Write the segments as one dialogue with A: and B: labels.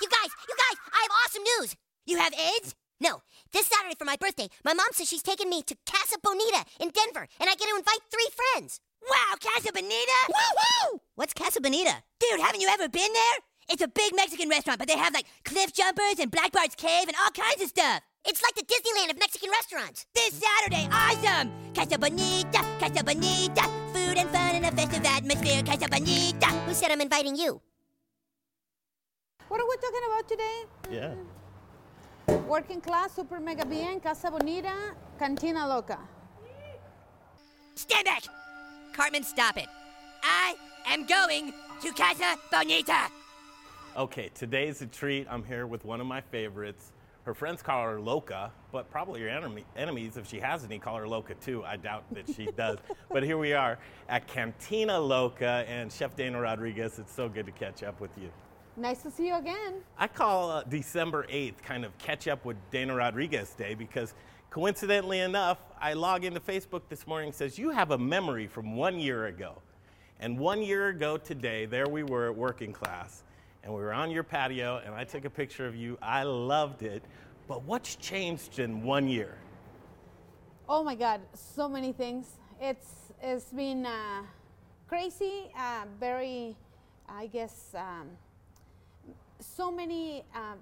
A: You guys, you guys, I have awesome news. You have AIDS? No. This Saturday for my birthday, my mom says she's taking me to Casa Bonita in Denver, and I get to invite three friends.
B: Wow, Casa Bonita?
A: Woo-hoo! What's Casa Bonita?
B: Dude, haven't you ever been there? It's a big Mexican restaurant, but they have like cliff jumpers and Black Bart's Cave and all kinds of stuff.
A: It's like the Disneyland of Mexican restaurants.
B: This Saturday, awesome! Casa Bonita, Casa Bonita, food and fun and a festive atmosphere, Casa Bonita.
A: Who said I'm inviting you?
C: What are we talking about today?
D: Yeah.
C: Work and Class, super mega bien, Casa Bonita, Cantina Loca.
B: Stand back! Cartman, stop it. I am going to Casa Bonita.
D: Okay, today's a treat. I'm here with one of my favorites. Her friends call her Loca, but probably your enemy, enemies, if she has any, call her Loca too. I doubt that she does. but here we are at Cantina Loca, and Chef Dana Rodriguez, it's so good to catch up with you.
C: Nice to see you again.
D: I call uh, December 8th kind of catch up with Dana Rodriguez Day because coincidentally enough, I log into Facebook this morning says you have a memory from one year ago. And one year ago today, there we were at Work and Class, and we were on your patio, and I took a picture of you. I loved it. But what's changed in one year?
C: Oh my God, so many things. It's it's been uh, crazy, uh, very, I guess, um, so many um,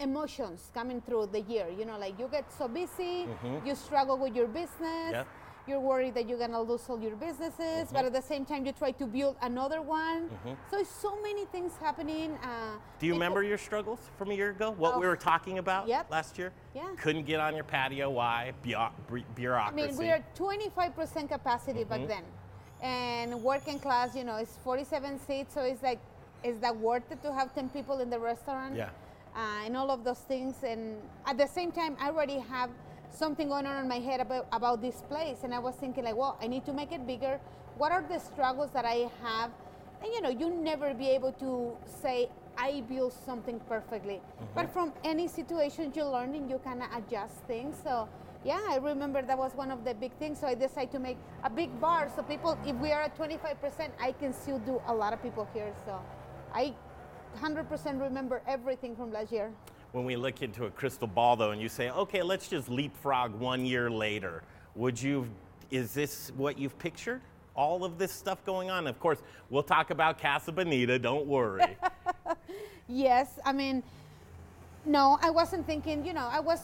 C: emotions coming through the year. You know, like you get so busy, you struggle with your business.
D: Yep.
C: You're worried that you're gonna lose all your businesses, but at the same time you try to build another one. So it's so many things happening. Uh,
D: Do you remember your struggles from a year ago? What we
C: Oh.
D: were talking about
C: Yep.
D: last year?
C: Yeah.
D: Couldn't get on your patio. Why? Bureau- bu-
C: I mean, we are 25% capacity
D: Mm-hmm.
C: back then, and Work and Class, you know, it's 47 seats, so it's like, is that worth it to have 10 people in the restaurant?
D: Yeah.
C: Uh, and all of those things, and at the same time, I already have something going on in my head about, about this place, and I was thinking like, well, I need to make it bigger. What are the struggles that I have? And you know, you never be able to say I built something perfectly, but from any situation you learn and you kind of adjust things. So yeah, I remember that was one of the big things. So I decided to make a big bar so people, if we are at 25%, I can still do a lot of people here. So I 100% remember everything from last year.
D: when we look into a crystal ball though and you say okay let's just leapfrog one year later would you is this what you've pictured all of this stuff going on of course we'll talk about casa bonita don't worry
C: Yes, I mean, no, I wasn't thinking, you know, I was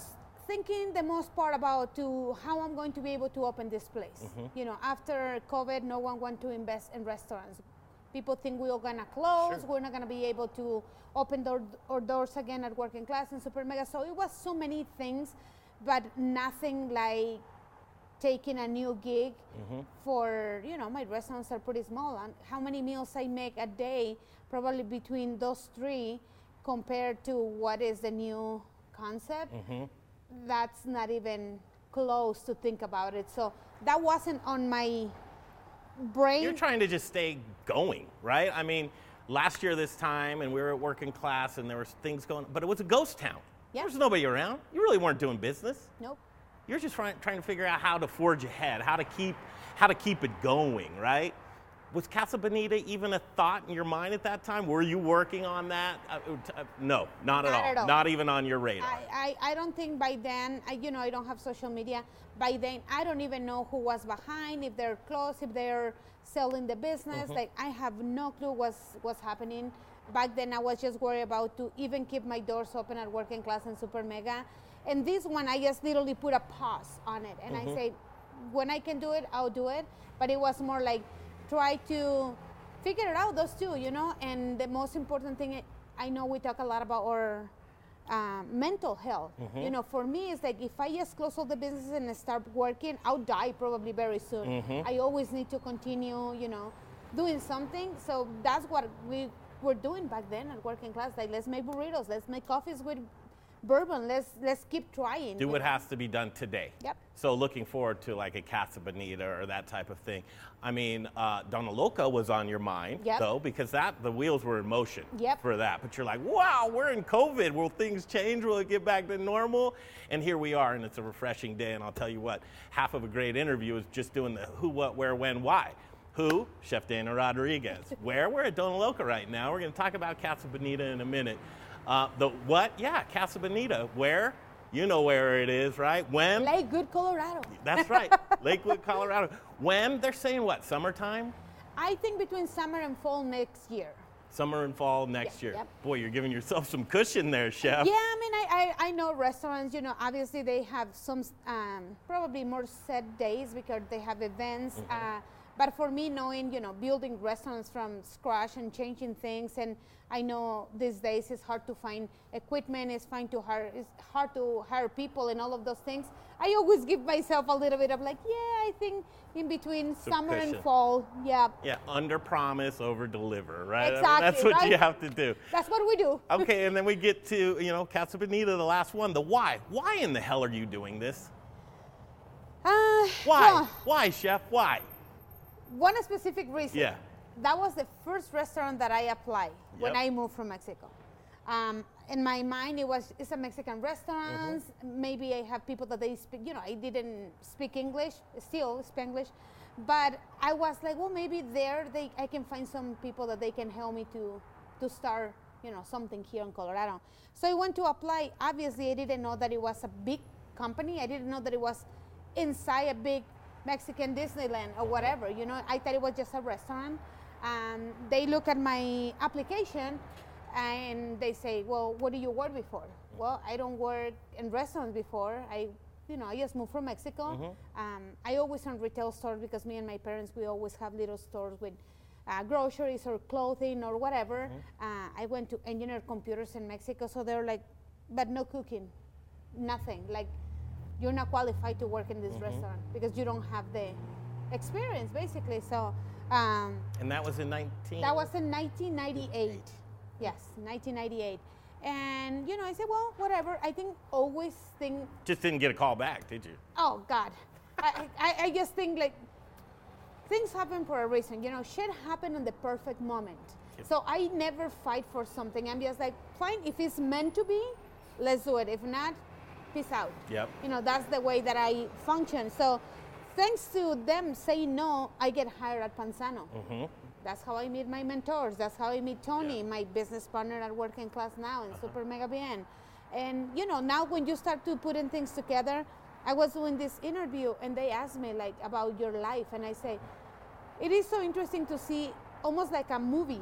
C: thinking the most part about to how I'm going to be able to open this place. Mm-hmm. You know, after COVID, no one want to invest in restaurants. People think we're gonna close, we're not gonna be able to open door, our doors again at Work and Class and super mega. So it was so many things, but nothing like taking a new gig mm-hmm. for you know my restaurants are pretty small. And how many meals i make a day probably between those three compared to what is the new concept mm-hmm. that's not even close to think about it. So that wasn't on my brain
D: you're trying to just stay going right? I mean last year this time and we were at Work and Class and there were things going but it was a ghost town.
C: Yeah.
D: there was nobody around. You really weren't doing business.
C: Nope.
D: You're just trying, trying to figure out how to forge ahead, how to keep, how to keep it going, right? Was Casa Bonita even a thought in your mind at that time? Were you working on that? Uh, uh, no, not, at, all.
C: at all.
D: Not even on your radar.
C: I, I, I don't think by then, I, you know, I don't have social media. By then, I don't even know who was behind, if they're close, if they're selling the business. Like, I have no clue what's, what's happening. Back then, I was just worried about to even keep my doors open at Work and Class and Super Mega. And this one, I just literally put a pause on it. And I say, when I can do it, I'll do it. But it was more like, try to figure it out, those two, you know? And the most important thing, I know we talk a lot about our uh, mental health. You know, for me, it's like if I just close all the businesses and start working, I'll die probably very soon. I always need to continue, you know, doing something. So that's what we were doing back then at Work and Class. Like, let's make burritos, let's make coffees with bourbon. Let's let's keep trying.
D: Do what has to be done today.
C: Yep.
D: So looking forward to like a Casa Bonita or that type of thing. I mean, uh, Donna Loca was on your mind
C: Yep.
D: though because that the wheels were in motion
C: Yep.
D: for that. But you're like, wow, we're in COVID. Will things change? Will it get back to normal? And here we are, and it's a refreshing day. And I'll tell you what, half of a great interview is just doing the who, what, where, when, why. Who? Chef Dana Rodriguez. Where? We're at Dona Loca right now. We're going to talk about Casa Bonita in a minute. Uh, the what? Yeah, Casa Bonita. Where? You know where it is, right? When?
C: Lakewood, Colorado.
D: That's right, Lakewood, Colorado. When? They're saying what? Summertime?
C: I think between summer and fall next year.
D: Summer and fall next
C: Yeah,
D: year.
C: yep.
D: Boy, you're giving yourself some cushion there, chef.
C: Yeah, I mean, I, I, I know restaurants, you know, obviously they have some um, probably more set days because they have events.
D: Mm-hmm.
C: Uh, but for me, knowing, you know, building restaurants from scratch and changing things, and I know these days it's hard to find equipment, it's, fine to hire, it's hard to hire people and all of those things. I always give myself a little bit of like, yeah, I think in between
D: Some
C: summer and fall, yeah,
D: Yeah, under promise, over deliver, right? I mean,
C: Exactly,
D: that's what you have to do.
C: that's what we do.
D: Okay, and then we get to, you know, Casa Bonita, the last one, the why. Why in the hell are you doing this?
C: Uh,
D: Why?
C: well,
D: Why, chef? Why?
C: One specific reason.
D: Yeah.
C: That was the first restaurant that I applied when I moved from Mexico. Um, in my mind, it was it's a Mexican restaurant.
D: Mm-hmm.
C: Maybe I have people that they speak. You know, I didn't speak English, still speak English, but I was like, well, maybe there they I can find some people that they can help me to to start. You know, something here in Colorado. So I went to apply. Obviously, I didn't know that it was a big company. I didn't know that it was inside a big Mexican Disneyland or whatever. You know, I thought it was just a restaurant. Um, they look at my application and they say, "Well, what do you work before?" Well, I don't work in restaurants before. I, you know, I just moved from Mexico. Um, I always own retail stores because me and my parents we always have little stores with. Uh, groceries or clothing or whatever. Uh, I went to engineer computers in Mexico, so they're like, but no cooking, nothing. Like, you're not qualified to work in this restaurant because you don't have the experience, basically. So um,
D: And that was in 19.
C: that was in 1998. Yes, 1998. And you know, I said, well, whatever. I think always think,
D: Just didn't get a call back, did you?
C: oh God, I, I, I just think like things happen for a reason. You know, shit happen in the perfect moment. So I never fight for something. I'm just like, fine, if it's meant to be, let's do it. If not, peace out.
D: Yep.
C: You know, that's the way that I function. So thanks to them saying no, I get hired at Panzano. Mm-hmm. That's how I meet my mentors. That's how I meet Tony, my business partner at Work and Class Now and uh-huh. Super Mega Bien. And you know, now when you start to putting things together, I was doing this interview and they asked me like about your life, and I say, it is so interesting to see almost like a movie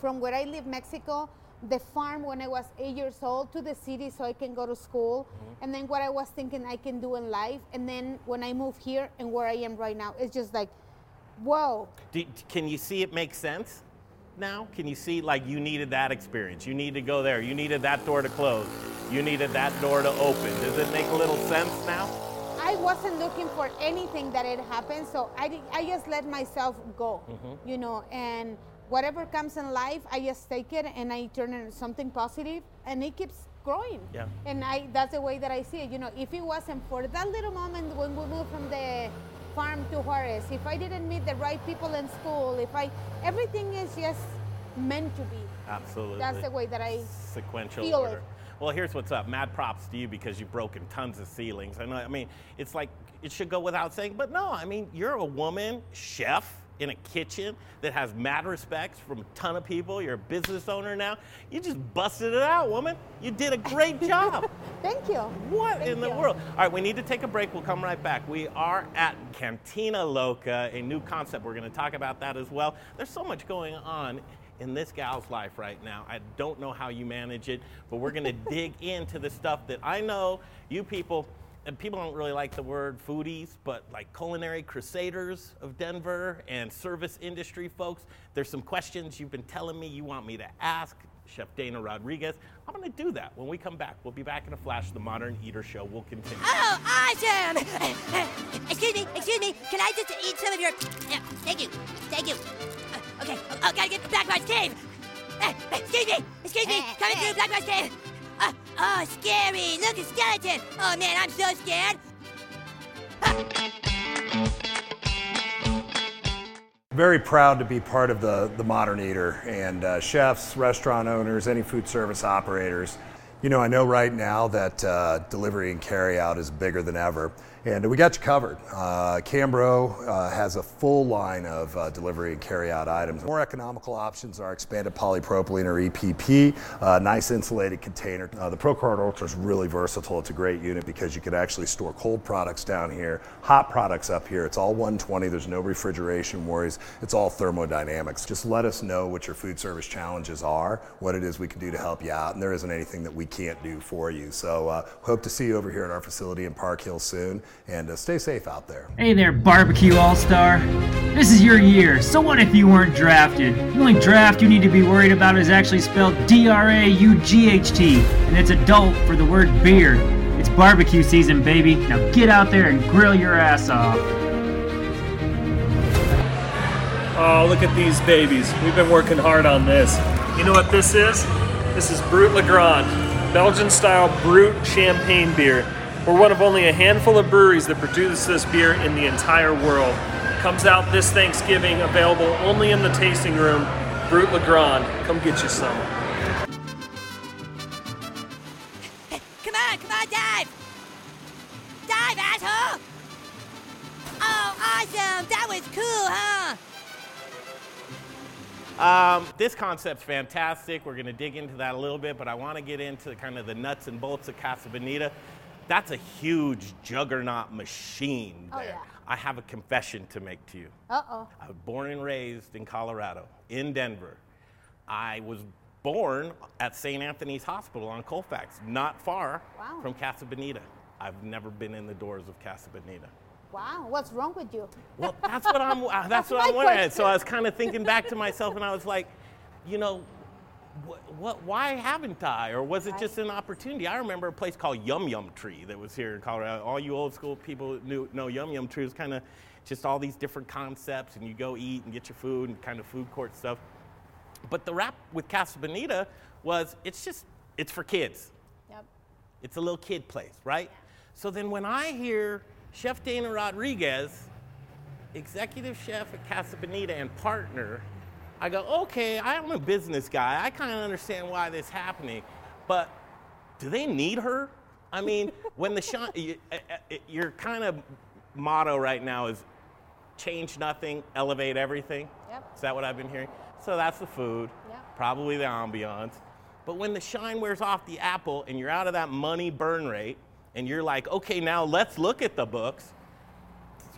C: from where I live, Mexico, the farm when I was eight years old to the city so I can go to school, and then what I was thinking I can do in life, and then when I move here and where I am right now, it's just like, whoa.
D: Do, can you see it make sense now? Can you see like you needed that experience? You need to go there. You needed that door to close. You needed that door to open. Does it make a little sense now?
C: I wasn't looking for anything that had happened, so I, I just let myself go,
D: Mm-hmm.
C: you know, and whatever comes in life, I just take it and I turn it into something positive, and it keeps growing.
D: Yeah.
C: And I that's the way that I see it. You know, if it wasn't for that little moment when we moved from the farm to Juarez, if I didn't meet the right people in school, if I everything is just meant to be.
D: Absolutely.
C: That's the way that I
D: sequential
C: feel
D: order.
C: it.
D: Well, here's what's up. Mad props to you because you've broken tons of ceilings. I know. I mean, it's like it should go without saying, but no. I mean, you're a woman chef in a kitchen that has mad respects from a ton of people. You're a business owner now. You just busted it out, woman. You did a great job.
C: Thank you.
D: What
C: Thank
D: in the
C: you.
D: world? All right, we need to take a break. We'll come right back. We are at Cantina Loca, a new concept. We're going to talk about that as well. There's so much going on in this gal's life right now. I don't know how you manage it, but we're going to dig into the stuff that I know you people. And people don't really like the word foodies, but like culinary crusaders of Denver and service industry folks, there's some questions you've been telling me you want me to ask Chef Dana Rodriguez. I'm going to do that when we come back. We'll be back in a flash. The Modern Eater Show will continue.
B: Oh, awesome! excuse me, excuse me. Can I just eat some of your? Yeah, thank you, thank you. Uh, okay, oh, oh, gotta get to Black Bart's cave. Uh, excuse me, excuse me. Coming through Black Bart's cave. Uh, oh, scary! Look, a skeleton. Oh man, I'm so scared.
E: Very proud to be part of the, the Modern Eater and uh, chefs, restaurant owners, any food service operators. You know, I know right now that uh, delivery and carry out is bigger than ever. And we got you covered. Uh, Cambro uh, has a full line of uh, delivery and carry out items. More economical options are expanded polypropylene or EPP, uh, nice insulated container. Uh, the ProCart Ultra is really versatile. It's a great unit because you can actually store cold products down here, hot products up here. It's all 120. There's no refrigeration worries. It's all thermodynamics. Just let us know what your food service challenges are, what it is we can do to help you out, and there isn't anything that we can't do for you. So uh, hope to see you over here at our facility in Park Hill soon and uh, stay safe out there.
F: Hey there, Barbecue All Star. This is your year, so what if you weren't drafted? The only draft you need to be worried about is actually spelled D R A U G H T, and it's adult for the word beer. It's barbecue season, baby. Now get out there and grill your ass off.
G: Oh, look at these babies. We've been working hard on this. You know what this is? This is Brut Legrand, Belgian style Brut champagne beer. We're one of only a handful of breweries that produce this beer in the entire world. Comes out this Thanksgiving, available only in the tasting room. Brut Legrand. Come get you some.
B: Come on, come on, dive! Dive, asshole! Oh, awesome! That was cool, huh?
D: Um, this concept's fantastic. We're going to dig into that a little bit, but I want to get into kind of the nuts and bolts of Casa Bonita. That's a huge juggernaut machine
C: Oh,
D: there.
C: yeah.
D: I have a confession to make to you.
C: Uh oh.
D: I was born and raised in Colorado, in Denver. I was born at St. Anthony's Hospital on Colfax, not far
C: Wow.
D: from Casa Bonita. I've never been in the doors of Casa Bonita.
C: Wow. What's wrong with you?
D: Well, that's what I'm. uh, that's what I'm wondering. So I was kind of thinking back to myself, and I was like, you know, what, what? Why haven't I? Or was it just an opportunity? I remember a place called Yum Yum Tree that was here in Colorado. All you old school people knew know Yum Yum Tree was kind of just all these different concepts, and you go eat and get your food and kind of food court stuff. But the rap with Casa Bonita was it's just it's for kids.
C: Yep.
D: It's a little kid place, right? So then when I hear Chef Dana Rodriguez, executive chef at Casa Bonita and partner, I go, okay, I'm a business guy. I kind of understand why this is happening, but do they need her? I mean, when the shine, you- your kind of motto right now is change nothing, elevate everything.
C: Yep.
D: Is that what I've been hearing? So that's the food,
C: Yep.
D: probably the ambiance. But when the shine wears off the apple and you're out of that money burn rate and you're like, okay, now let's look at the books.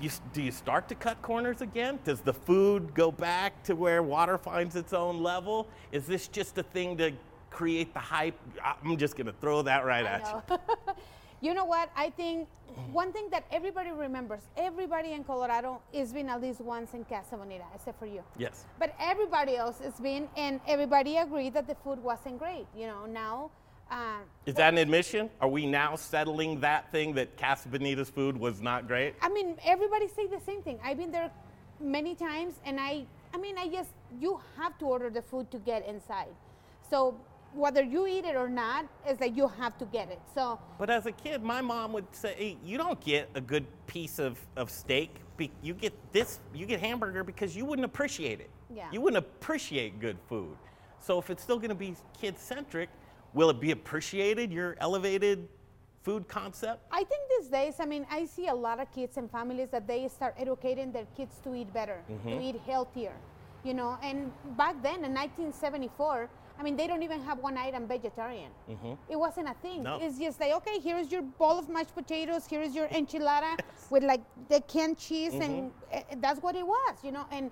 D: You, do you start to cut corners again? Does the food go back to where water finds its own level? Is this just a thing to create the hype? I'm just going to throw that right at you.
C: You know what? I think one thing that everybody remembers, everybody in Colorado has been at least once in Casa Bonita, except for you.
D: Yes.
C: But everybody else has been, and everybody agreed that the food wasn't great. You know, now. Uh,
D: Is that an admission? Are we now settling that thing that Casa Bonita's food was not great?
C: I mean, everybody say the same thing. I've been there many times, and I, I mean, I just you have to order the food to get inside. So whether you eat it or not, it's like you have to get it. So
D: But as a kid, my mom would say, hey, you don't get a good piece of, of steak. You get this, you get hamburger because you wouldn't appreciate it.
C: Yeah.
D: You wouldn't appreciate good food. So if it's still going to be kid centric, will it be appreciated, your elevated food concept?
C: I think these days, I mean, I see a lot of kids and families that they start educating their kids to eat better, to mm-hmm. eat healthier, you know. And back then, in 1974, I mean, they don't even have one item vegetarian. Mm-hmm. It wasn't a thing.
D: No.
C: It's just like, okay, here's your bowl of mashed potatoes, here's your enchilada with like the canned cheese, and uh, that's what it was, you know. And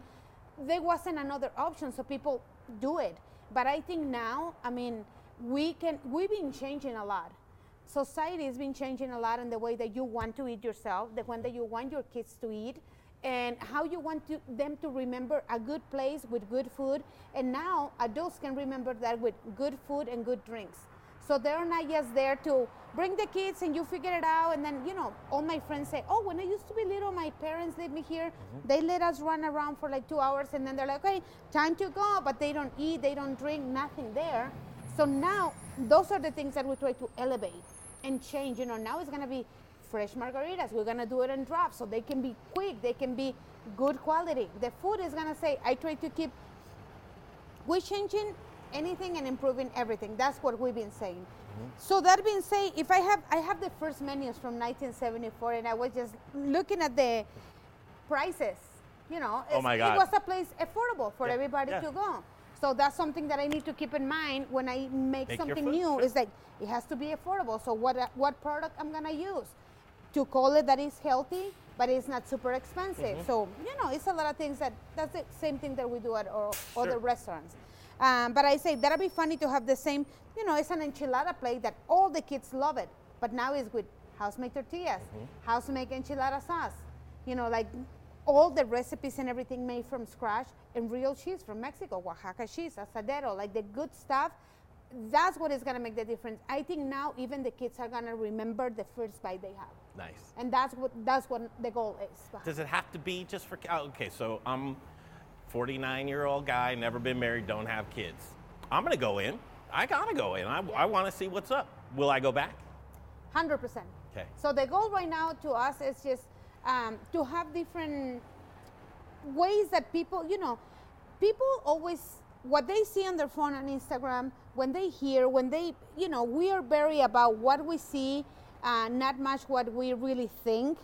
C: there wasn't another option, so people do it. But I think now, I mean, we can. We've been changing a lot society has been changing a lot in the way that you want to eat yourself, the way that you want your kids to eat, and how you want to, them to remember a good place with good food. And now adults can remember that with good food and good drinks. So they're not just there to bring the kids and you figure it out. And then, you know, all my friends say, oh, when I used to be little, my parents let me here. Mm-hmm. They let us run around for like two hours and then they're like, okay, time to go. But they don't eat, they don't drink, nothing there. So now those are the things that we try to elevate and change. You know, now it's gonna be fresh margaritas. We're gonna do it in drops so they can be quick, they can be good quality. The food is gonna say, I try to keep we're changing anything and improving everything. That's what we've been saying.
D: Mm-hmm.
C: So that being said, if I have I have the first menus from 1974, and I was just looking at the prices. You know,
D: Oh my God.
C: it was a place affordable for
D: Yeah,
C: everybody
D: yeah.
C: to go. So that's something that I need to keep in mind when I make,
D: Make
C: something new. Is that it has to be affordable. So what what product I'm gonna use to call it that is healthy, but it's not super expensive.
D: Mm-hmm.
C: So you know, it's a lot of things that that's the same thing that we do at our other restaurants. Um, but I say that'd be funny to have the same. You know, it's an enchilada plate that all the kids love it, but now it's with house-made tortillas,
D: Mm-hmm.
C: house-made enchilada sauce. You know, like all the recipes and everything made from scratch and real cheese from Mexico, Oaxaca cheese, asadero, like the good stuff. That's what is gonna make the difference. I think now even the kids are gonna remember the first bite they have,
D: Nice.
C: and that's what that's what the goal is.
D: Does it have to be just for? oh, Okay, so I'm 49 year old guy, never been married, don't have kids. I'm gonna go in. I gotta go in. I, I want to see what's up. Will I go back?
C: Hundred percent.
D: Okay.
C: So the goal right now to us is just um, to have different ways that people, you know, people always what they see on their phone on Instagram, when they hear, when they, you know, we are very about what we see, uh, not much what we really think.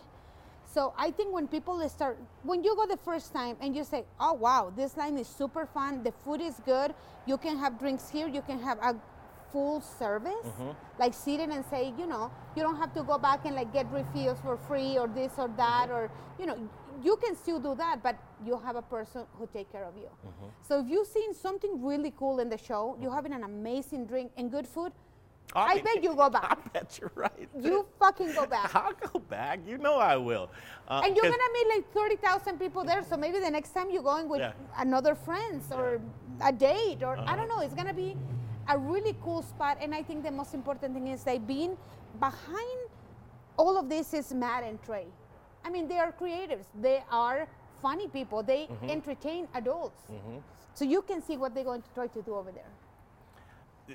C: So I think when people start, when you go the first time and you say, "Oh wow, this line is super fun. The food is good. You can have drinks here. You can have a full service, mm-hmm. like sitting and say, you know, you don't have to go back and like get refills for free or this or that mm-hmm. or you know, you can still do that, but you have a person who take care of you. Mm-hmm. So if you've seen something really cool in the show, you're having an amazing drink and good food, I
D: mean,
C: bet you go back.
D: I bet you're right.
C: You fucking go back.
D: I'll go back. You know I will. Uh,
C: And you're gonna meet like thirty thousand people there. So maybe the next time you're going with
D: Yeah.
C: another friends or a date or I uh-huh. don't know. It's gonna be a really cool spot. And I think the most important thing is they've been behind all of this is Matt and Trey. I mean, they are creatives. They are funny people. They
D: Mm-hmm.
C: entertain adults. So you can see what they're going to try to do over there.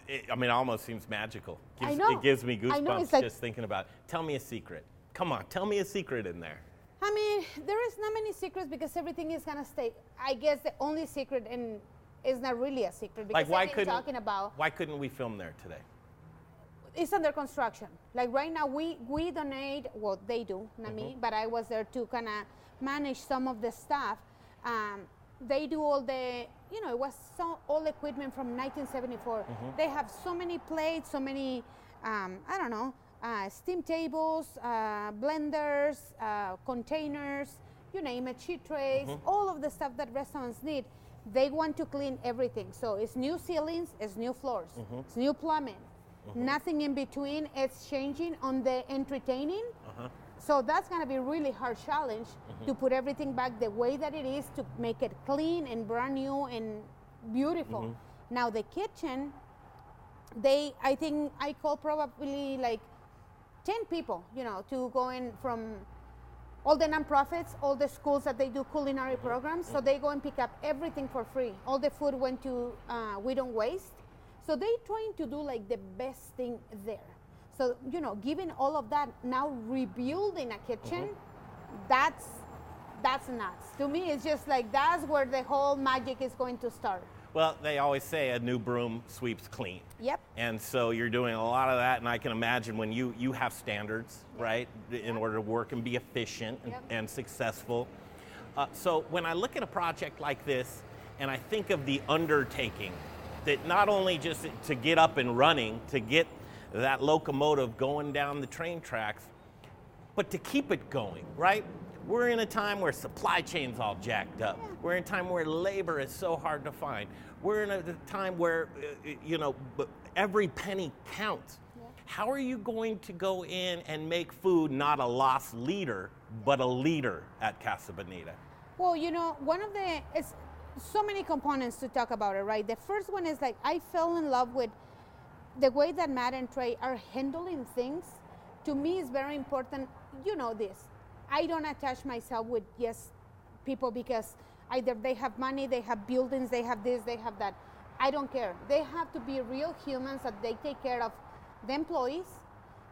D: it, I mean, it almost seems magical.
C: I know.
D: It gives me goosebumps
C: know, like-
D: just thinking about. it. Tell me a secret. Come on, tell me a secret in there.
C: I mean, there is not many secrets because everything is gonna stay. I guess the only secret and is not really a secret because
D: Like why couldn't
C: talking about
D: why couldn't we film there today?
C: it's under construction. Like right now, we we donate. Well, they do, not
D: Mm-hmm.
C: me, but I was there to kind of manage some of the stuff. Um, they do all the, you know, it was so all equipment from 1974.
D: Mm-hmm.
C: They have so many plates, so many, um, I don't know, uh, steam tables, uh, blenders, uh, containers, you name it, sheet trays,
D: Mm-hmm.
C: all of the stuff that restaurants need. They want to clean everything. So it's new ceilings, it's new floors,
D: Mm-hmm.
C: it's new plumbing. Nothing in between. It's changing on the entertaining.
D: Uh-huh.
C: So that's going to be a really hard challenge
D: Mm-hmm.
C: to put everything back the way that it is to make it clean and brand new and beautiful.
D: Mm-hmm.
C: Now the kitchen, they I think I call probably like 10 people, you know, to go in from all the nonprofits, all the schools that they do culinary programs. So they go and pick up everything for free. All the food went to uh, We Don't Waste. So they trying to do like the best thing there. So you know, given all of that, now rebuilding a kitchen, that's that's nuts. To me, it's just like that's where the whole magic is going to start.
D: Well, they always say a new broom sweeps clean.
C: Yep.
D: And so you're doing a lot of that, and I can imagine when you you have standards, right, in order to work and be efficient and,
C: Yep.
D: and successful. Uh, so when I look at a project like this, and I think of the undertaking, that not only just to get up and running, to get that locomotive going down the train tracks, but to keep it going, right? We're in a time where supply chain's all jacked up. We're in a time where labor is so hard to find. We're in a time where, uh, you know, every penny counts. How are you going to go in and make food not a loss leader, but a leader at Casa Bonita?
C: Well, you know, one of the it's so many components to talk about it, right? The first one is like I fell in love with the way that Matt and Trey are handling things. To me, is very important. You know this. I don't attach myself with yes people because either they have money, they have buildings, they have this, they have that. I don't care. They have to be real humans that they take care of the employees,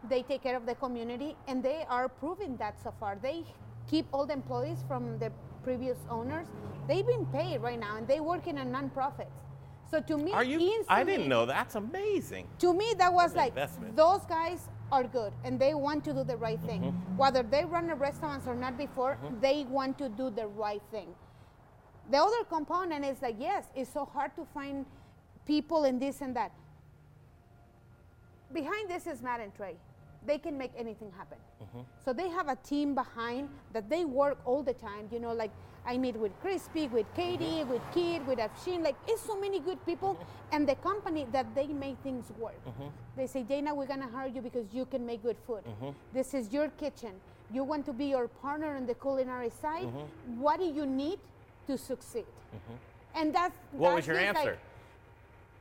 C: they take care of the community, and they are proving that so far. They keep all the employees from the previous owners. They've been paid right now, and they work in a nonprofit. So to me,
D: Are you? I didn't know. That's amazing.
C: to me that was like
D: investment.
C: those guys are good and they want to do the right thing.
D: Mm-hmm.
C: whether they run a restaurant or not before they want to do the right thing. The other component is like yes it's so hard to find people in this and that. Behind this is matt and trey they can make anything happen. Mm-hmm. So they have a team behind that they work all the time you know like i meet with crispy with katie mm-hmm. with kid with afshin like it's so many good people mm-hmm. and the company that they make things work. They say dana we're going to hire you because you can make good food. This is your kitchen. You want to be your partner on the culinary side? What do you need to succeed? And that's
D: What was your
C: just like,
D: answer?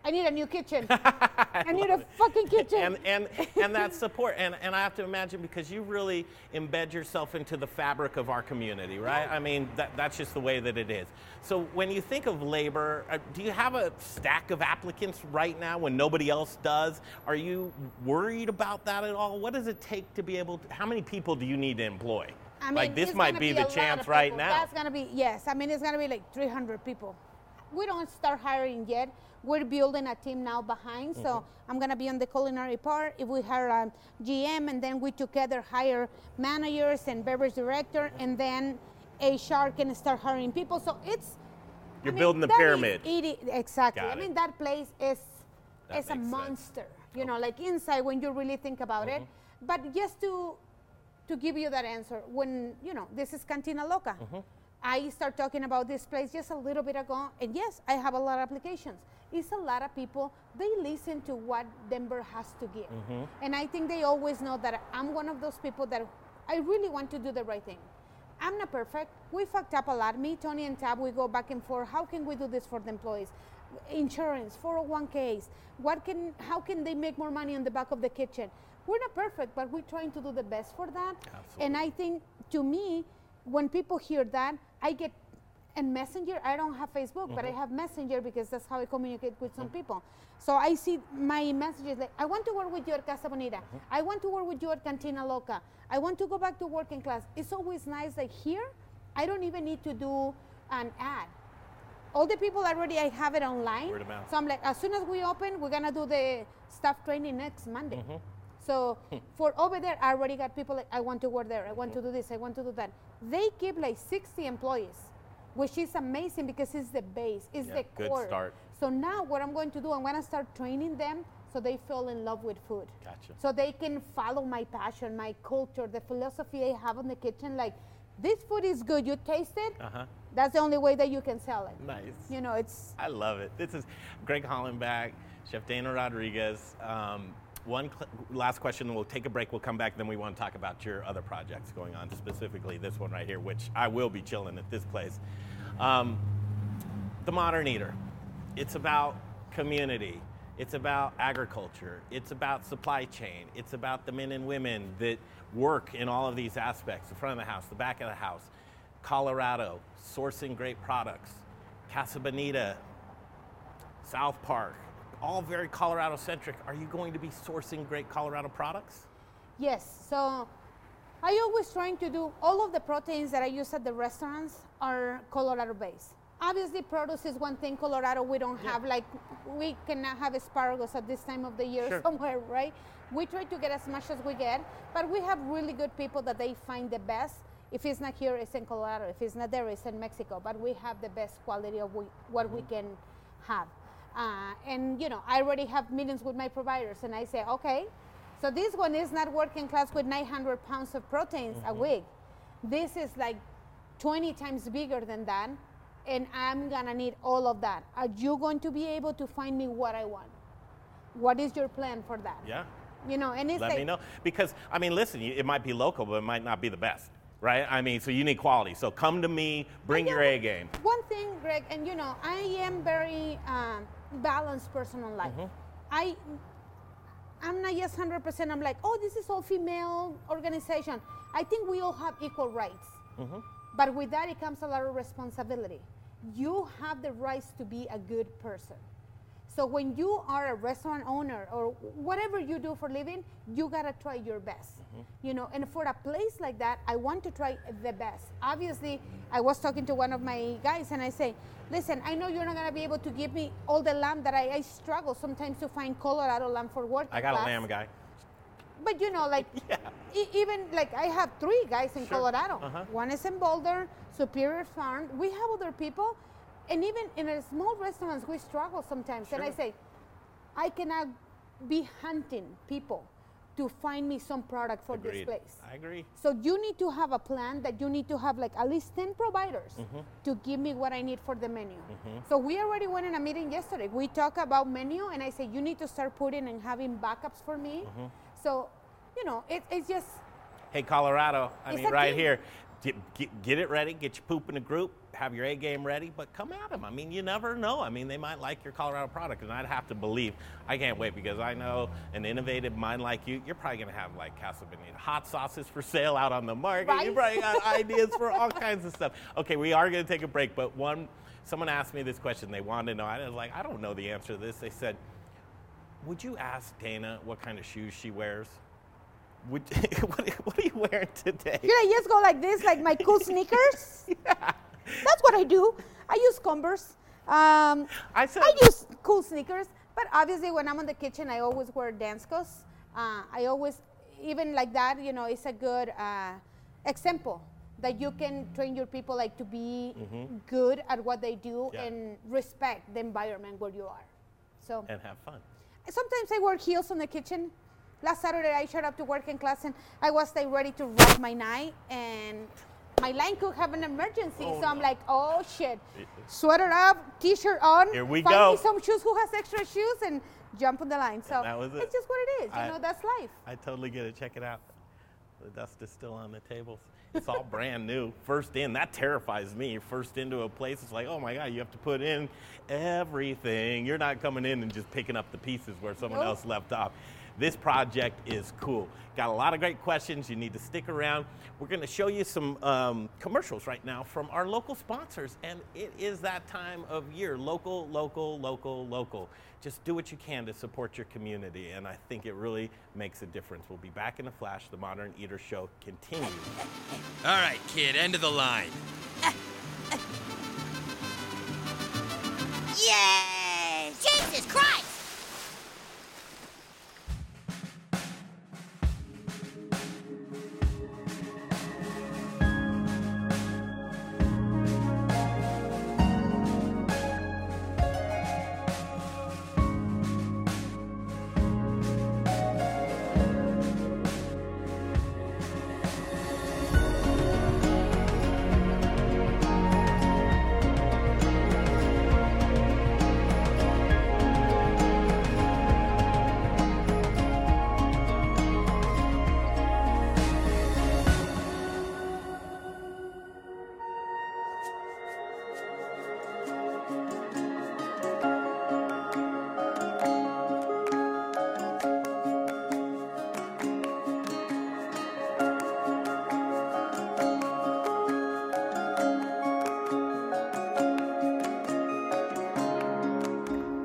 C: I need a new kitchen. I need a fucking kitchen.
D: and and and that support and and I have to imagine because you really embed yourself into the fabric of our community, right? I mean that that's just the way that it is. So when you think of labor, uh, do you have a stack of applicants right now when nobody else does? Are you worried about that at all? What does it take to be able to, how many people do you need to employ?
C: I mean,
D: like this might
C: gonna
D: be the chance right now.
C: That's gonna be yes. I mean, it's gonna be like 300 people. We don't start hiring yet. We're building a team now behind. So
D: Mm-hmm.
C: I'm gonna be on the culinary part. If we hire a GM and then we together hire managers and beverage director,
D: Mm-hmm.
C: and then HR can start hiring people. So it's
D: You're
C: mean,
D: building the
C: is
D: pyramid.
C: it- exactly.
D: Got
C: I
D: it.
C: mean, that place is
D: That
C: is a
D: makes sense.
C: monster. You know, like inside when you really think about it.
D: Mm-hmm.
C: But just to to give you that answer, when you know this is Cantina Loca,
D: Mm-hmm.
C: I start talking about this place just a little bit ago, and yes, I have a lot of applications. It's a lot of people. They listen to what Denver has to give,
D: Mm-hmm.
C: and I think they always know that I'm one of those people that I really want to do the right thing. I'm not perfect. We fucked up a lot. Me, Tony, and Tab, we go back and forth. How can we do this for the employees? Insurance, 401ks. What can? How can they make more money on the back of the kitchen? We're not perfect, but we're trying to do the best for that. And I think, to me, when people hear that, I get. And Messenger, I don't have Facebook, but I mm-hmm. have Messenger because that's how I communicate with some mm-hmm. people. So I see my messages like, I want to work with you at Casa Bonita. Mm-hmm. I want to work with you at Cantina Loca. I want to go back to Work and Class. It's always nice that here, I don't even need to do an ad. All the people already, I have it online.
D: Word of mouth.
C: So I'm like, as soon as we open, we're gonna do the staff training next Monday.
D: Mm-hmm.
C: So hmm. for over there, I already got people like, I want to work there. I want hmm. to do this. I want to do that. They keep like 60 employees, which is amazing because it's the base, it's
D: Yeah,
C: the
D: good
C: core.
D: start.
C: So now what I'm going to do, I'm gonna start training them so they fall in love with food.
D: Gotcha.
C: So they can follow my passion, my culture, the philosophy I have in the kitchen. Like, this food is good. You taste it.
D: Uh-huh.
C: That's the only way that you can sell it.
D: Nice.
C: You know, it's
D: I love it. This is Greg Hollenback, Chef Dana Rodriguez. Um, one cl- last question, we'll take a break. We'll come back, then we want to talk about your other projects going on, specifically this one right here, which I will be chilling at this place. Um, the Modern Eater. It's about community. It's about agriculture. It's about supply chain. It's about the men and women that work in all of these aspects the front of the house, the back of the house. Colorado, sourcing great products. Casa Bonita, South Park, all very Colorado centric. Are you going to be sourcing great Colorado products?
C: Yes. So I always trying to do all of the proteins that I use at the restaurants are Colorado based. Obviously, produce is one thing. Colorado, we don't have like we cannot have asparagus at this time of the year
D: Sure.
C: somewhere, right? We try to get as much as we get, but we have really good people that they find the best. If it's not here, it's in Colorado. If it's not there, it's in Mexico. But we have the best quality of we, what we mm-hmm. can have. Uh, and you know, I already have meetings with my providers, and I say, okay, so this one is not Work and Class with 900 pounds of proteins a week. This is like 20 times bigger than that, and I'm gonna need all of that. Are you going to be able to find me what I want? What is your plan for that?
D: Yeah.
C: You know, and it's
D: Let
C: like,
D: me know. Because, I mean, listen, it might be local, but it might not be the best, right? I mean, so you need quality. So come to me, bring your A game.
C: One thing, Greg, and you know, I am very um, balanced person in life. Mm-hmm. I, I'm not just hundred percent. I'm like, oh, this is all female organization. I think we all have equal rights, mm-hmm. but with that, it comes a lot of responsibility. You have the rights to be a good person. So when you are a restaurant owner or whatever you do for living, you gotta try your best. You know, and for a place like that, I want to try the best. Obviously, I was talking to one of my guys and I say, listen, I know you're not gonna be able to give me all the lamb that I, I struggle sometimes to find Colorado lamb for work.
D: I got a lamb guy.
C: But you know, like
D: Yeah.
C: e- even like I have three guys in
D: Sure.
C: Colorado.
D: Uh-huh.
C: One is in Boulder, Superior Farm. We have other people, and even in a small restaurants, we struggle sometimes. And I say, I cannot be hunting people to find me some product for this place.
D: I agree.
C: So you need to have a plan that you need to have like at least 10 providers
D: Mm-hmm.
C: to give me what I need for the menu. So we already went in a meeting yesterday. We talked about menu and I said you need to start putting and having backups for me.
D: Mm-hmm.
C: So, you know, it, it's just
D: Hey, Colorado, I mean, right here, get, get, get it ready, get your poop in a group, have your A game ready, but come at them. I mean, you never know. I mean, they might like your Colorado product, and I'd have to believe. I can't wait because I know an innovative mind like you, you're probably going to have like Casa Bonita hot sauces for sale out on the market. You probably got ideas for all kinds of stuff. Okay, we are going to take a break, but one, someone asked me this question. They wanted to know. I was like, I don't know the answer to this. They said, Would you ask Dana what kind of shoes she wears? Would, what, what are you wearing today?
C: Should I just go like this, like my cool sneakers? That's what I do. I use Converse. Um,
D: I said-
C: I use cool sneakers, but obviously when I'm in the kitchen, I always wear Danskos. Uh, I always, even like that, you know, it's a good uh, example that you can train your people like to be good at what they do
D: Mm-hmm. Yeah.
C: and respect the environment where you are. So
D: and have fun.
C: sometimes I wear heels in the kitchen. Last Saturday, I showed up to Work and Class and I was like ready to rock my night, and my line could have an emergency.
D: Oh,
C: so I'm
D: no.
C: like, oh shit, sweater up, t-shirt on.
D: Here we
C: find
D: go.
C: me some shoes. Who has extra shoes? And jump on the line. So
D: that was it.
C: it's just what it is.
D: I-
C: you know, that's life.
D: I totally get it. Check it out. The dust is still on the tables. It's all brand new. First in. That terrifies me. First into a place, it's like, oh my God, you have to put in everything. You're not coming in and just picking up the pieces where someone
C: Nope.
D: else left off. This project is cool. Got a lot of great questions. You need to stick around. We're going to show you some um, commercials right now from our local sponsors, and it is that time of year. Local, local, local, local. Just do what you can to support your community, and I think it really makes a difference. We'll be back in a flash. The Modern Eater Show continues.
H: All right, kid, end of the line.
A: Yay! Jesus Christ!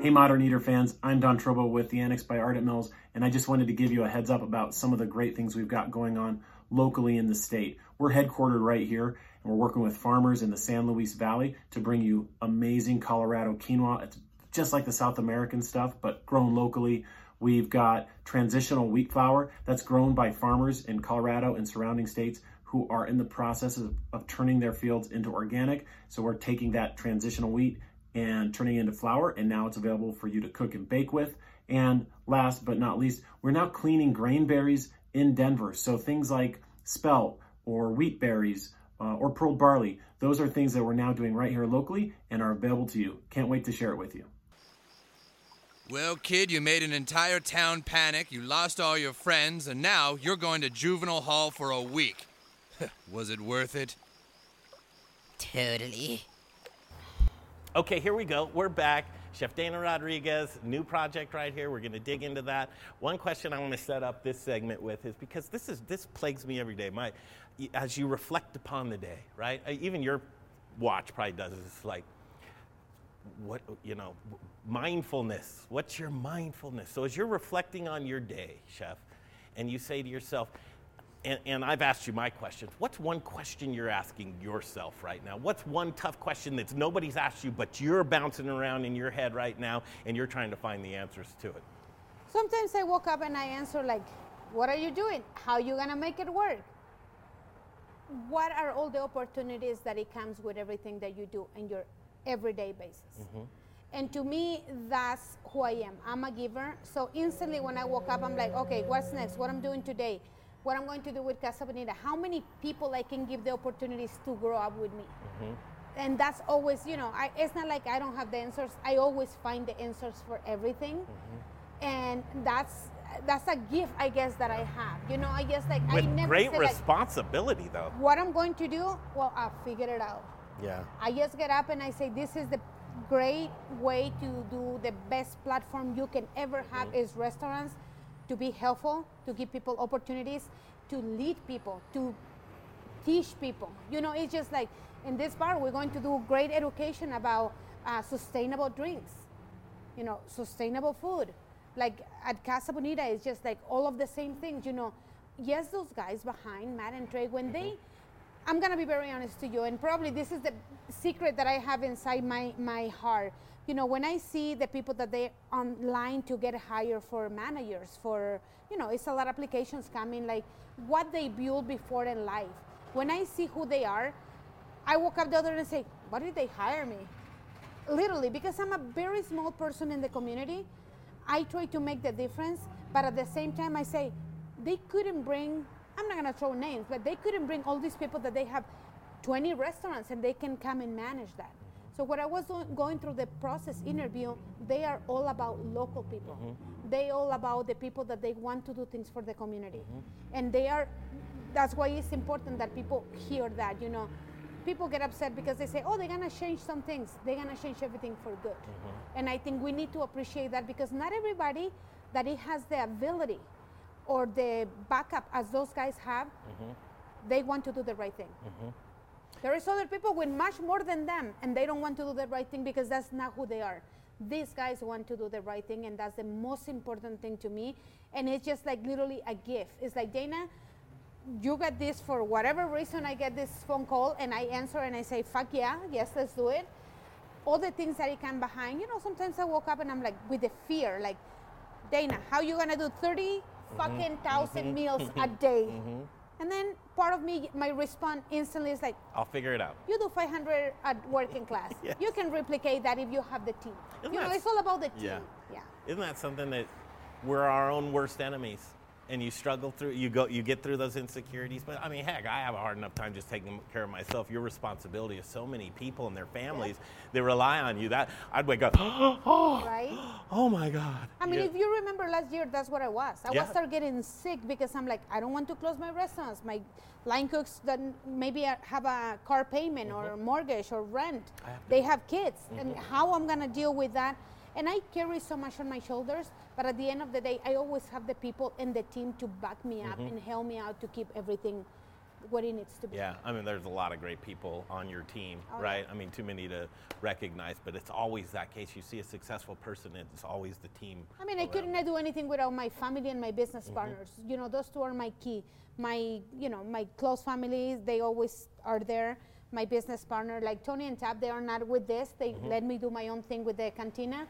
G: Hey, Modern Eater fans, I'm Don Trobo with the Annex by Ardent Mills, and I just wanted to give you a heads up about some of the great things we've got going on locally in the state. We're headquartered right here, and we're working with farmers in the San Luis Valley to bring you amazing Colorado quinoa. It's just like the South American stuff, but grown locally. We've got transitional wheat flour that's grown by farmers in Colorado and surrounding states who are in the process of, of turning their fields into organic. So we're taking that transitional wheat and turning it into flour, and now it's available for you to cook and bake with. And last but not least, we're now cleaning grain berries in Denver. So things like spelt or wheat berries uh, or pearl barley, those are things that we're now doing right here locally and are available to you. Can't wait to share it with you.
H: Well, kid, you made an entire town panic, you lost all your friends, and now you're going to juvenile hall for a week. Was it worth it?
B: Totally.
D: Okay, here we go. We're back. Chef Dana Rodriguez, new project right here. We're going to dig into that. One question I want to set up this segment with is because this is this plagues me every day. My, as you reflect upon the day, right? Even your watch probably does. It's like, what you know, mindfulness. What's your mindfulness? So as you're reflecting on your day, chef, and you say to yourself, and, and I've asked you my questions. What's one question you're asking yourself right now? What's one tough question that nobody's asked you, but you're bouncing around in your head right now, and you're trying to find the answers to it?
C: Sometimes I woke up and I answer like, "What are you doing? How are you gonna make it work?" What are all the opportunities that it comes with everything that you do in your everyday basis? Mm-hmm. And to me, that's who I am. I'm a giver. So instantly when I woke up, I'm like, okay, what's next? What I'm doing today? What I'm going to do with Casa Bonita? How many people I can give the opportunities to grow up with me? Mm-hmm. And that's always, you know, I, it's not like I don't have the answers. I always find the answers for everything. Mm-hmm. And that's that's a gift, I guess, that I have. You know, I guess like I never
D: great
C: say, like,
D: responsibility, though.
C: what I'm going to do, well, I'll figure it out.
D: Yeah.
C: I just get up and I say, this is the great way to do the best platform you can ever have mm-hmm. is restaurants to be helpful, to give people opportunities, to lead people, to teach people. You know, it's just like in this bar, we're going to do great education about uh, sustainable drinks, you know, sustainable food. Like at Casa Bonita, it's just like all of the same things, you know. Yes, those guys behind Matt and Trey, when they, I'm gonna be very honest to you, and probably this is the secret that I have inside my, my heart. You know, when I see the people that they online to get hired for managers, for you know, it's a lot of applications coming, like what they built before in life. When I see who they are, I woke up the other day and say, why did they hire me? Literally, because I'm a very small person in the community, I try to make the difference, but at the same time, I say they couldn't bring. I'm not gonna throw names, but they couldn't bring all these people that they have 20 restaurants and they can come and manage that. So what I was going through the process interview, they are all about local people. Mm-hmm. They all about the people that they want to do things for the community, mm-hmm. and they are. That's why it's important that people hear that. You know, people get upset because they say, "Oh, they're gonna change some things. They're gonna change everything for good." Mm-hmm. And I think we need to appreciate that because not everybody that it has the ability or the backup as those guys have, they want to do the right thing. There is other people with much more than them, and they don't want to do the right thing because that's not who they are. These guys want to do the right thing, and that's the most important thing to me. And it's just like literally a gift. It's like Dana, you got this for whatever reason. I get this phone call, and I answer, and I say, "Fuck yeah, yes, let's do it." All the things that I can behind, you know. Sometimes I woke up and I'm like with the fear, like, Dana, how you gonna do 30 mm-hmm. fucking 1000 mm-hmm. meals a day? Mm-hmm. And then part of me, my response instantly is like,
D: I'll figure it out.
C: you do 500 at Work and Class.
D: Yes.
C: You can replicate that if you have the team.
D: Isn't
C: you know, it's all about the team.
D: Yeah.
C: Yeah.
D: Isn't that something that we're our own worst enemies? And you struggle through, you go, you get through those insecurities. But I mean, heck, I have a hard enough time just taking care of myself. Your responsibility is so many people and their families. They rely on you. That I'd wake up, oh,
C: Right?
D: oh my God.
C: I mean,
D: Yeah.
C: if you remember last year, that's what I was. I
D: Yeah.
C: was start getting sick because I'm like, I don't want to close my restaurants. My line cooks that maybe have a car payment or mortgage or rent.
D: Mm-hmm. Have
C: They have kids, and how I'm gonna deal with that. And I carry so much on my shoulders, but at the end of the day, I always have the people in the team to back me up and help me out to keep everything what it needs to be.
D: Mm-hmm. Yeah, I mean, there's a lot of great people on your team,
C: Oh, yeah.
D: right? I mean, too many to recognize, but it's always that case. You see a successful person, it's always the team.
C: I mean, I couldn't do anything without my family and my business
D: Mm-hmm.
C: partners. You know, those two are my key. My, you know, my close families, they always are there. My business partner, like Tony and Tab, they are not with this. They
D: Mm-hmm.
C: let me do my own thing with the cantina.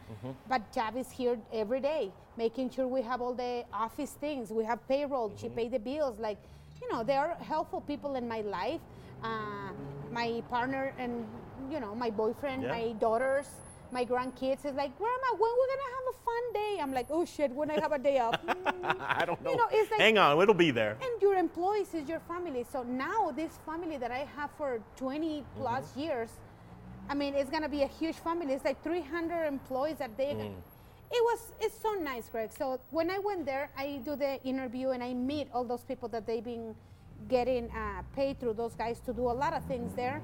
C: But Tab is here every day, making sure we have all the office things. We have payroll.
D: Mm-hmm.
C: She pay the bills. Like, you know, they are helpful people in my life. Uh, my partner and you know my boyfriend,
D: Yeah.
C: my daughters, my grandkids is like, Grandma, when we're gonna have a fun day? I'm like, oh shit, when I have a day off. Mm.
D: I don't know.
C: You know, it's like-
D: Hang on, it'll be there.
C: and your employees is your family. So now this family that I have for 20 plus years, I mean, it's gonna be a huge family. It's like 300 employees that they. It was. It's so nice, Greg. So when I went there, I do the interview and I meet all those people that they've been getting uh, paid through those guys to do a lot of things there.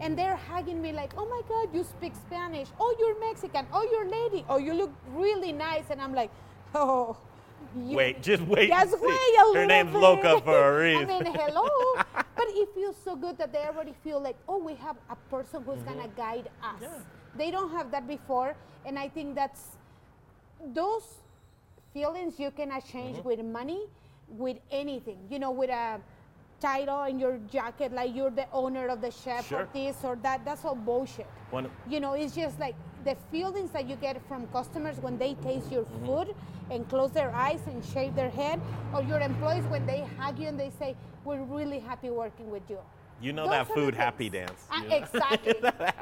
C: And they're hugging me like, oh my God, you speak Spanish. Oh, you're Mexican. Oh, you're lady. Oh, you look really nice. And I'm like, oh. you-
D: Wait, just wait.
C: just wait a
D: Her name's
C: bit.
D: Loca for a reason.
C: I mean, hello. but it feels so good that they already feel like, oh, we have a person who's gonna guide us. They don't have that before, and I think that's those feelings you can exchange
D: Mm-hmm.
C: with money, with anything. You know, with a title in your jacket, like you're the owner of the chef
D: Sure.
C: or this or that. That's all bullshit.
D: One-
C: You know, it's just like the feelings that you get from customers when they taste your
D: Mm-hmm.
C: food and close their eyes and shake their head, or your employees when they hug you and they say, "We're really happy working with you."
D: You know
C: Those
D: that food happy dance.
C: Uh,
D: you know?
C: exactly.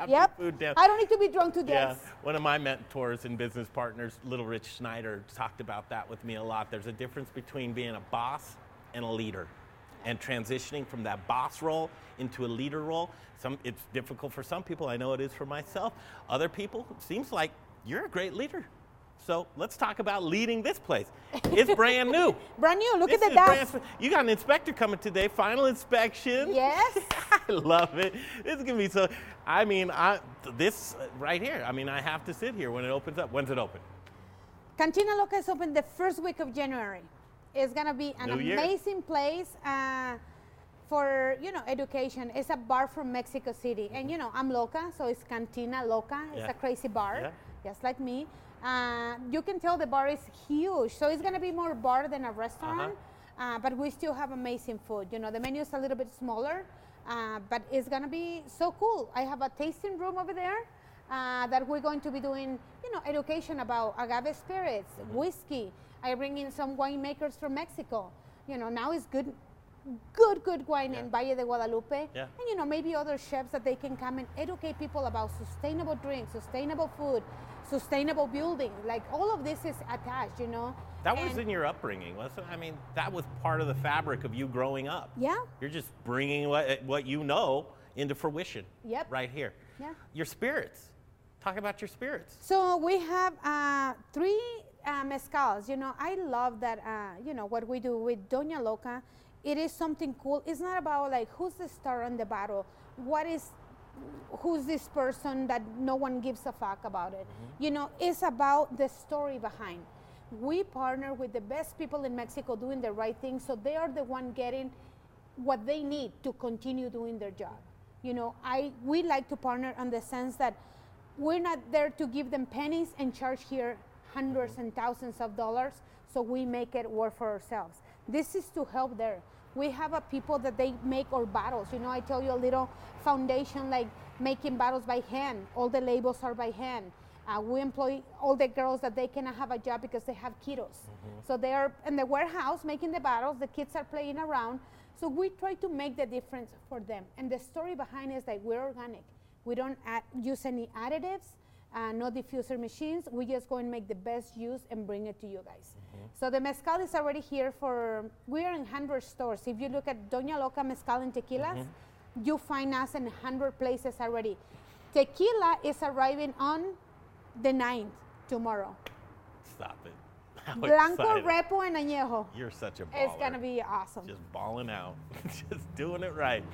C: Yep.
D: food dance.
C: I don't need to be drunk to dance.
D: Yeah, one of my mentors and business partners, Little Rich Schneider, talked about that with me a lot. There's a difference between being a boss and a leader, and transitioning from that boss role into a leader role. Some, it's difficult for some people. I know it is for myself. Other people, it seems like you're a great leader. So let's talk about leading this place. It's brand new.
C: Brand new. Look
D: This
C: at the
D: brand
C: dust.
D: You got an inspector coming today. Final inspection.
C: Yes.
D: I love it. This is gonna be so. I mean, I this right here. I mean, I have to sit here when it opens up. When's it open?
C: Cantina Loca is open the first week of January. It's gonna be an
D: New year.
C: amazing place uh, for you know education. It's a bar from Mexico City, and you know I'm Loca, so it's Cantina Loca. It's
D: Yeah.
C: a crazy bar,
D: Yeah.
C: just like me. Uh, you can tell the bar is huge, so it's gonna be more bar than a restaurant. uh but we still have amazing food. You know the menu is a little bit smaller, uh, but it's gonna be so cool. I have a tasting room over there uh, that we're going to be doing, you know, education about agave spirits,
D: Mm-hmm.
C: whiskey. I bring in some winemakers from Mexico. You know, now it's good, good, good wine in Valle de Guadalupe.
D: Yeah.
C: And you know, maybe other chefs that they can come and educate people about sustainable drinks, sustainable food, sustainable building. Like all of this is attached. You know.
D: That was
C: And-
D: in your upbringing, wasn't? it? I mean, that was part of the fabric of you growing up.
C: Yeah.
D: You're just bringing what what you know into fruition.
C: Yep.
D: Right here.
C: Yeah.
D: Your spirits. Talk about your spirits.
C: So we have uh, three uh, mezcals. You know, I love that. Uh, you know what we do with Doña Loca. It is something cool. It's not about like who's the star on the bottle. What is who's this person that no one gives a fuck about it. You know, it's about the story behind. We partner with the best people in Mexico doing the right thing, so they are the one getting what they need to continue doing their job. You know, I we like to partner on the sense that we're not there to give them pennies and charge here hundreds and thousands of dollars so we make it work for ourselves. This is to help there. We have a people that they make our bottles. You know, I tell you a little foundation like making bottles by hand. All the labels are by hand. Uh, we employ all the girls that they cannot have a job because they have kiddos. So they are in the warehouse making the bottles. The kids are playing around. So we try to make the difference for them. And the story behind is that we're organic. We don't add, use any additives, uh, no diffuser machines. We just go and make the best use and bring it to you guys. So the mezcal is already here for, we are in 100 stores. If you look at Doña Loca Mezcal and Tequilas, you find us in 100 places already. Tequila is arriving on the 9th, tomorrow.
D: Stop it. How
C: Blanco,
D: excited.
C: Repo, and Añejo.
D: You're such a baller.
C: It's gonna be awesome.
D: just balling out, just doing it right.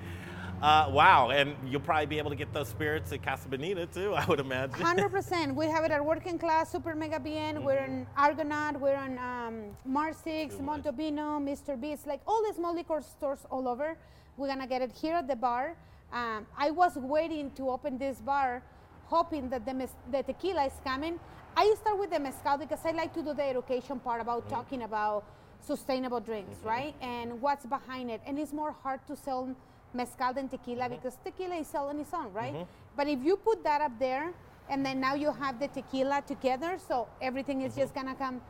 D: Uh, wow, and you'll probably be able to get those spirits at Casa Bonita too, I would imagine.
C: Hundred percent. We have it at Work and Class, SuperMegaBien. We're
D: Mm-hmm.
C: in Argonaut. We're on um, Mar Six, Montobino, Mr. B's, like all the small liquor stores all over. We're gonna get it here at the bar. Um, I was waiting to open this bar, hoping that the, mes- the tequila is coming. I start with the mezcal because I like to do the education part about
D: Mm-hmm.
C: talking about sustainable drinks, right? And what's behind it. And it's more hard to sell mezcal than tequila
D: Mm-hmm.
C: because tequila is selling its own, right? But if you put that up there, and then now you have the tequila together, so everything is just gonna come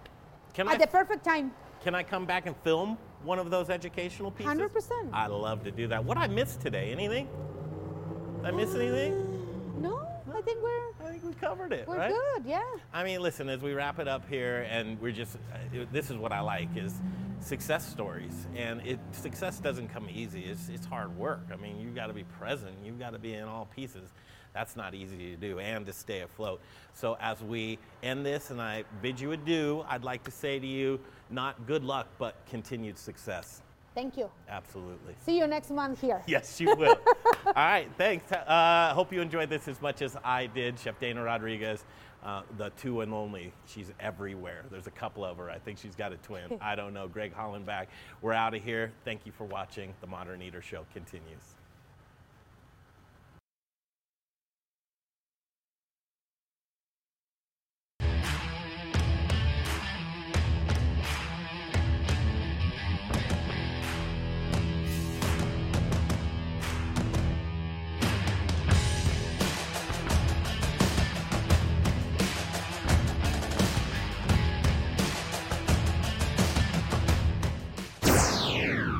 D: Can
C: at
D: I,
C: the perfect time.
D: can I come back and film one of those educational pieces?
C: 100%.
D: I love to do that. What I missed today? Anything? Did I miss anything?
C: No, I think we're
D: think we covered it,
C: we're
D: right?
C: good. Yeah.
D: I mean, listen, as we wrap it up here, and we're just, uh, this is what I like is success stories. And it, success doesn't come easy. It's, it's hard work. I mean, you've got to be present. You've got to be in all pieces. That's not easy to do and to stay afloat. So as we end this and I bid you adieu, I'd like to say to you, not good luck, but continued success.
C: Thank you.
D: Absolutely.
C: See you next month here.
D: Yes, you will. All right, thanks. Uh, hope you enjoyed this as much as I did. Chef Dana Rodriguez, uh, the two and only. She's everywhere. There's a couple of her. I think she's got a twin. I don't know. Greg Hollenback. We're out of here. Thank you for watching. The Modern Eater Show continues.